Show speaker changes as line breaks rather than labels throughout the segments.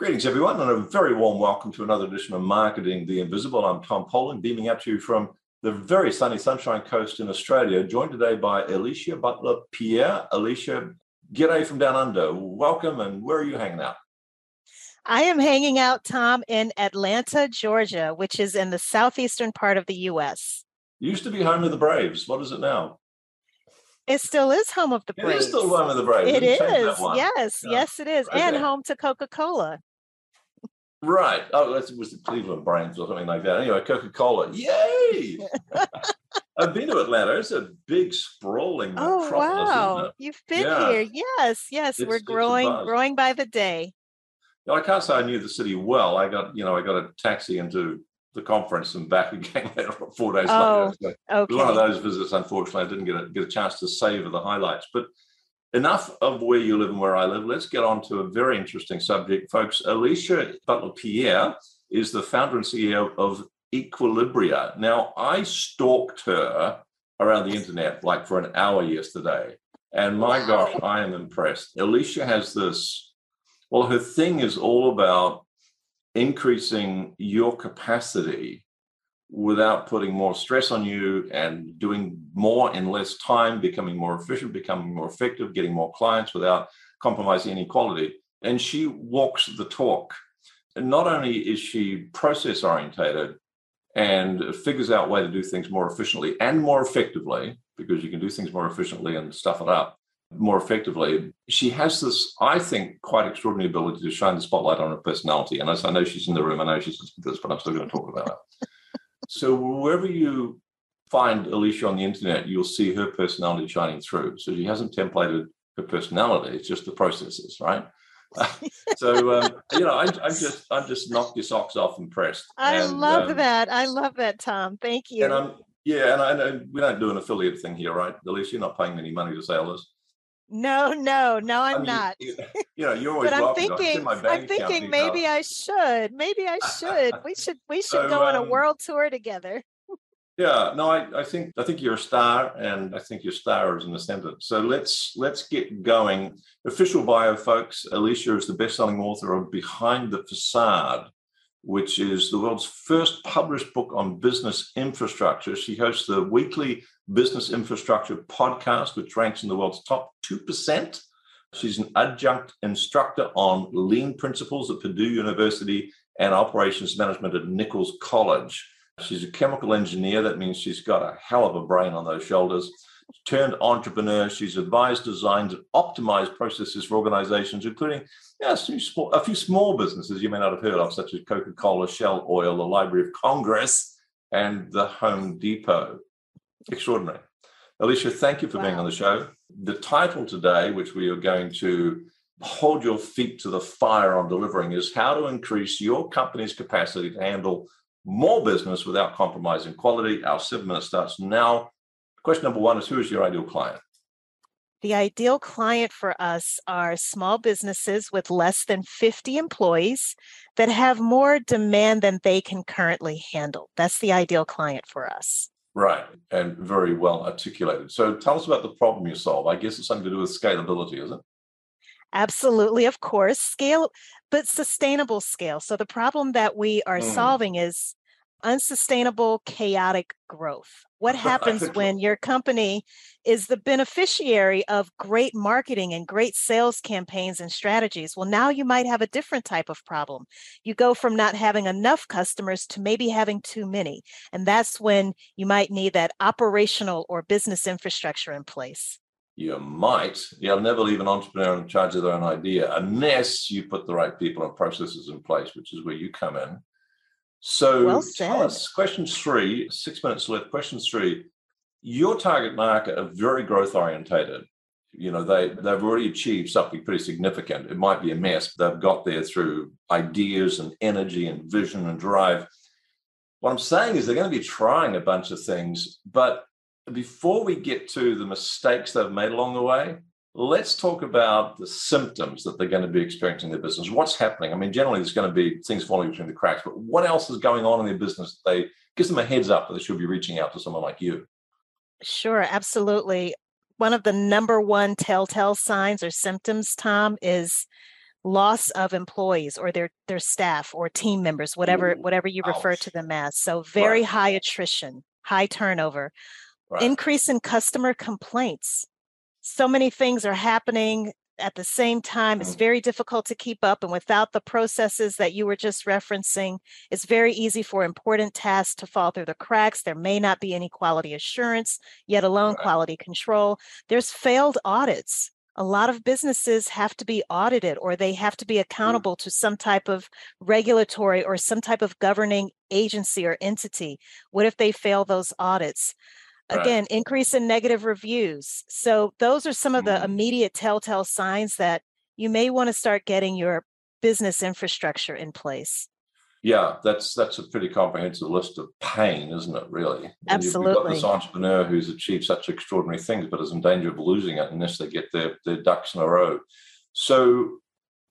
Greetings, everyone, and a very warm welcome to another edition of Marketing the Invisible. I'm Tom Poland, beaming at you from the very sunny Sunshine Coast in Australia, joined today by Alicia Butler Pierre. Alicia, g'day from down under. Welcome, and where are you hanging out?
I am hanging out, Tom, in Atlanta, Georgia, which is in the southeastern part of the U.S.
Used to be home of the Braves. What is it now?
It still is home of the Braves.
It is still home of the Braves.
It is. Yes, yeah. yes, it is. And home to Coca Cola.
Right. Oh, it was the Cleveland Browns or something like that. Anyway, Coca Cola. Yay! I've been to Atlanta. It's a big, sprawling
oh,
metropolis.
wow. You've been yeah. here. Yes, yes. It's, We're growing, growing by the day.
I can't say I knew the city well. I got, you know, I got a taxi into the conference and back again four days
oh,
later.
So okay.
One of those visits, unfortunately, I didn't get a, get a chance to savor the highlights. But enough of where you live and where I live. Let's get on to a very interesting subject, folks. Alicia Butler Pierre is the founder and CEO of Equilibria. Now, I stalked her around the internet like for an hour yesterday. And my gosh, I am impressed. Alicia has this, well, her thing is all about increasing your capacity without putting more stress on you and doing more in less time, becoming more efficient, becoming more effective, getting more clients without compromising any quality. And she walks the talk. And not only is she process orientated and figures out way to do things more efficiently and more effectively, because you can do things more efficiently and stuff it up more effectively. She has this, I think, quite extraordinary ability to shine the spotlight on her personality. And I know she's in the room, I know she's listening to this, but I'm still going to talk about it. So wherever you find Alicia on the internet, you'll see her personality shining through. So she hasn't templated her personality; it's just the processes, right? so um, you know, I, am just I'm just knocked your socks off impressed.
I and, love um, that. I love that, Tom. Thank you.
And I'm yeah, and I know we don't do an affiliate thing here, right? Alicia, you're not paying any money to say this.
No, no, no, I'm I mean, not.
You, you, know, you're always
but
I'm
thinking, I'm thinking maybe I should. Maybe I should. We should we should so, go on a um, world tour together.
yeah, no, I, I think I think you're a star, and I think your star is in the center. So let's let's get going. Official bio, folks. Alicia is the best-selling author of Behind the Facade, which is the world's first published book on business infrastructure. She hosts the weekly Business Infrastructure podcast, which ranks in the world's top 2%. She's an adjunct instructor on lean principles at Purdue University and operations management at Nichols College. She's a chemical engineer. That means she's got a hell of a brain on those shoulders. Turned entrepreneur, she's advised, designed, and optimized processes for organizations, including yeah, a, few small, a few small businesses you may not have heard of, such as Coca Cola, Shell Oil, the Library of Congress, and the Home Depot. Extraordinary. Alicia, thank you for wow. being on the show. The title today, which we are going to hold your feet to the fire on delivering, is how to increase your company's capacity to handle more business without compromising quality. Our seven minutes starts now. Question number one is Who is your ideal client?
The ideal client for us are small businesses with less than 50 employees that have more demand than they can currently handle. That's the ideal client for us.
Right, and very well articulated. So tell us about the problem you solve. I guess it's something to do with scalability, is it?
Absolutely, of course. Scale, but sustainable scale. So the problem that we are mm. solving is unsustainable, chaotic growth. What happens when your company is the beneficiary of great marketing and great sales campaigns and strategies? Well, now you might have a different type of problem. You go from not having enough customers to maybe having too many. And that's when you might need that operational or business infrastructure in place.
You might. You'll never leave an entrepreneur in charge of their own idea unless you put the right people and processes in place, which is where you come in. So well tell us, question three, six minutes left. Question three, your target market are very growth orientated. You know, they, they've already achieved something pretty significant. It might be a mess, but they've got there through ideas and energy and vision and drive. What I'm saying is they're going to be trying a bunch of things, but before we get to the mistakes they've made along the way, Let's talk about the symptoms that they're going to be experiencing in their business. What's happening? I mean, generally, there's going to be things falling between the cracks, but what else is going on in their business that they gives them a heads up that they should be reaching out to someone like you?
Sure, absolutely. One of the number one telltale signs or symptoms, Tom, is loss of employees or their their staff or team members whatever
Ooh,
whatever you refer to them as so very
Right.
high attrition high turnover
Right.
increase in customer complaints so many things are happening at the same time it's
Mm.
very difficult to keep up and without the processes that you were just referencing it's very easy for important tasks to fall through the cracks there may not be any quality assurance yet alone
Right.
quality control there's failed audits a lot of businesses have to be audited or they have to be
Mm.
accountable to some type of regulatory or some type of governing agency or entity what if they fail those audits
Right.
again increase in negative reviews so those are some of the
Mm.
immediate telltale signs that you may want to start getting your business infrastructure in place
Yeah, that's that's a pretty comprehensive list of pain, isn't it? Really, absolutely. you've- You've got this entrepreneur who's achieved such extraordinary things, but is in danger of losing it unless they get their their ducks in a row. So,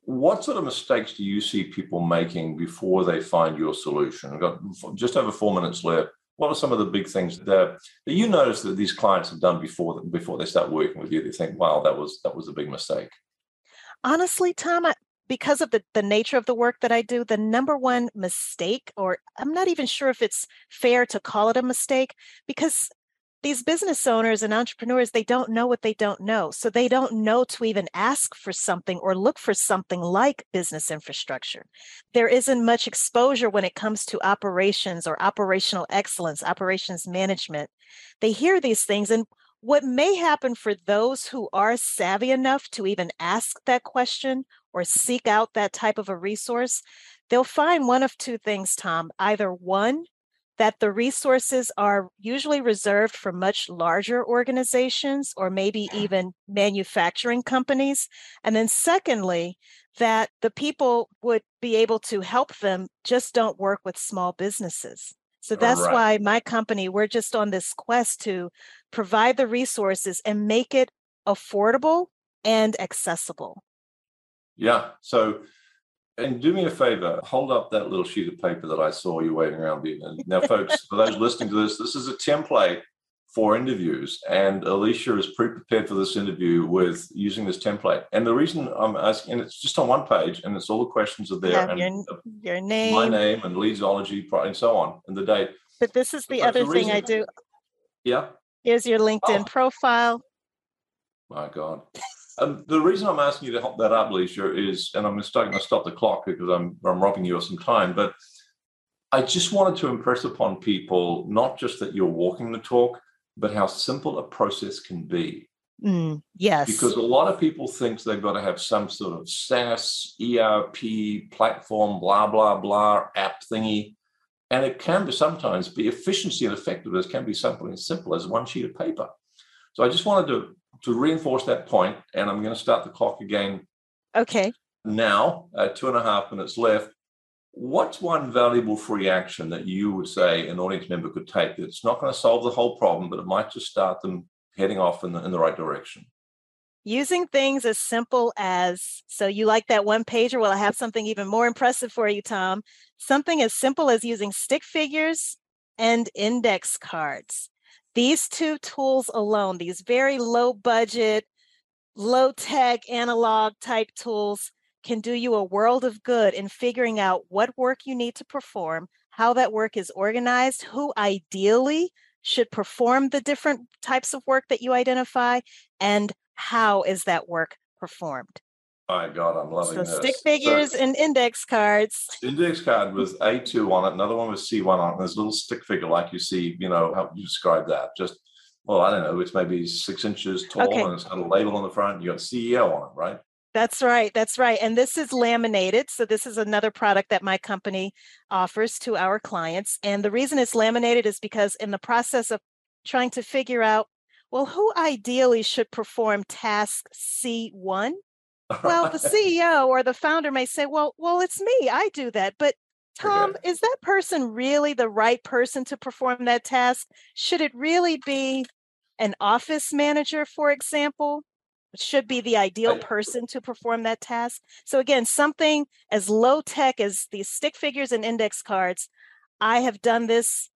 what sort of mistakes do you see people making before they find your solution? We've got just over four minutes left. What are some of the big things that, that you notice that these clients have done before before they start working with you? They think, "Wow, that was that was a big mistake."
honestly tom I, because of the, the nature of the work that i do the number one mistake or i'm not even sure if it's fair to call it a mistake because these business owners and entrepreneurs they don't know what they don't know. So they don't know to even ask for something or look for something like business infrastructure. There isn't much exposure when it comes to operations or operational excellence operations management. They hear these things and what may happen for those who are savvy enough to even ask that question or seek out that type of a resource, they'll find one of two things, Tom. Either one, that the resources are usually reserved for much larger organizations or maybe even manufacturing companies. And then, secondly, that the people would be able to help them just don't work with small businesses. So that's
Right.
why my company, we're just on this quest to provide the resources and make it affordable and accessible.
Yeah. So, and do me a favor, hold up that little sheet of paper that I saw you waving around. And Now, folks, for those listening to this, this is a template for interviews, and Alicia is pre-prepared for this interview with using this template. And the reason I'm asking, and it's just on one page, and it's all the questions are there, and
your, n- your
my
name,
name and pro- and so on, and the date.
but this is the
But the
other thing I do.
Yeah.
Here's your LinkedIn
Oh.
profile.
My God. Um, the reason I'm asking you to help that up, Alicia, is, and I'm starting to stop the clock because I'm I'm robbing you of some time, but I just wanted to impress upon people not just that you're walking the talk, but how simple a process can be.
Mm, yes.
Because a lot of people think they've got to have some sort of SaaS, ERP platform, blah blah blah app thingy, and it can be sometimes be efficiency and effectiveness can be something as simple as one sheet of paper. So I just wanted to to reinforce that point, and I'm going to start the clock again
okay.
now. Uh, two and a half minutes left. What's one valuable free action that you would say an audience member could take that's not going to solve the whole problem, but it might just start them heading off in the, in the right direction?
Using things as simple as so you like that one pager? Well, I have something even more impressive for you, Tom. Something as simple as using stick figures and index cards. These two tools alone, these very low budget, low tech analog type tools can do you a world of good in figuring out what work you need to perform, how that work is organized, who ideally should perform the different types of work that you identify, and how is that work performed.
Oh my God, I'm loving
So
this.
stick
So
figures and index cards.
index card with A2 on it, another one with C1 on it. and There's a little stick figure like you see, you know, how you describe that. Just, well, I don't know, it's maybe six inches tall
Okay.
and it's got a label on the front. You got CEO on it, right?
That's right. That's right. And this is laminated. So this is another product that my company offers to our clients. And the reason it's laminated is because in the process of trying to figure out, well, who ideally should perform task C1? Well, the CEO or the founder may say, well, well, it's me. I do that. But Tom, is that person really the right person to perform that task? Should it really be an office manager, for example? Should be the ideal person to perform that task. So again, something as low tech as these stick figures and index cards. I have done this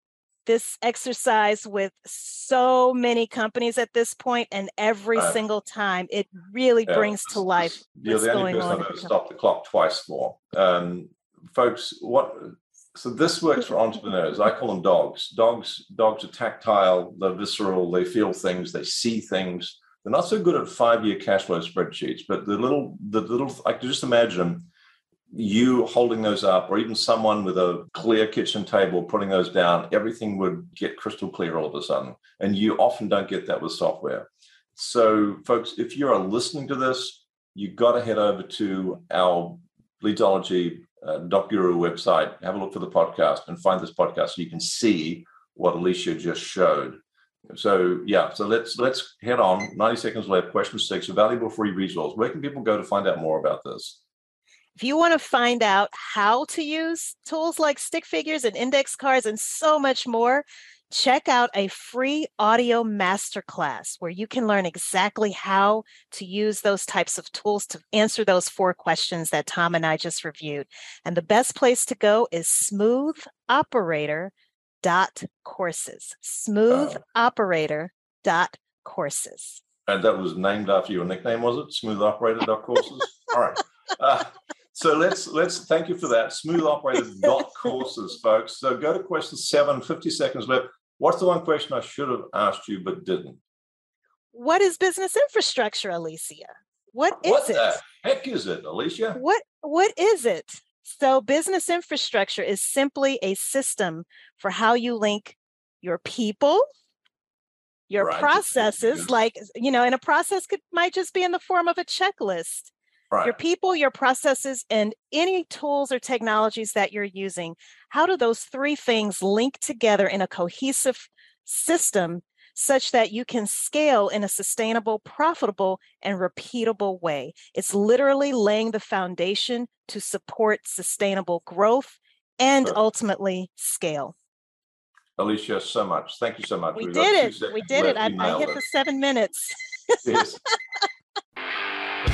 this exercise with so many companies at this point, and every right. single time it really yeah, brings to life.
You're the only person I've ever stopped the clock twice for. Um, folks, what so this works for entrepreneurs. I call them dogs. Dogs, dogs are tactile, they're visceral, they feel things, they see things. They're not so good at five-year cash flow spreadsheets, but the little, the little, I can just imagine you holding those up, or even someone with a clear kitchen table putting those down, everything would get crystal clear all of a sudden. And you often don't get that with software. So, folks, if you are listening to this, you've got to head over to our Leadsology uh, Doc Guru website, have a look for the podcast and find this podcast so you can see what Alicia just showed. So yeah, so let's let's head on. 90 seconds left. Question six, a valuable free resource. Where can people go to find out more about this?
If you want to find out how to use tools like stick figures and index cards and so much more, check out a free audio masterclass where you can learn exactly how to use those types of tools to answer those four questions that Tom and I just reviewed. And the best place to go is smoothoperator.courses. Smoothoperator.courses.
And that was named after your nickname, was it? Smoothoperator.courses? All right. Uh, so let's let's thank you for that. Smooth operators dot courses, folks. So go to question seven, 50 seconds left. What's the one question I should have asked you but didn't?
What is business infrastructure, Alicia? What is
what
it?
What the heck is it, Alicia?
What what is it? So business infrastructure is simply a system for how you link your people, your right. processes, like you know, and a process could might just be in the form of a checklist. Right. Your people, your processes, and any tools or technologies that you're using how do those three things link together in a cohesive system such that you can scale in a sustainable, profitable, and repeatable way? It's literally laying the foundation to support sustainable growth and sure. ultimately scale.
Alicia, so much. Thank you so much.
We, we did it. We did it. I, I hit it. the seven minutes.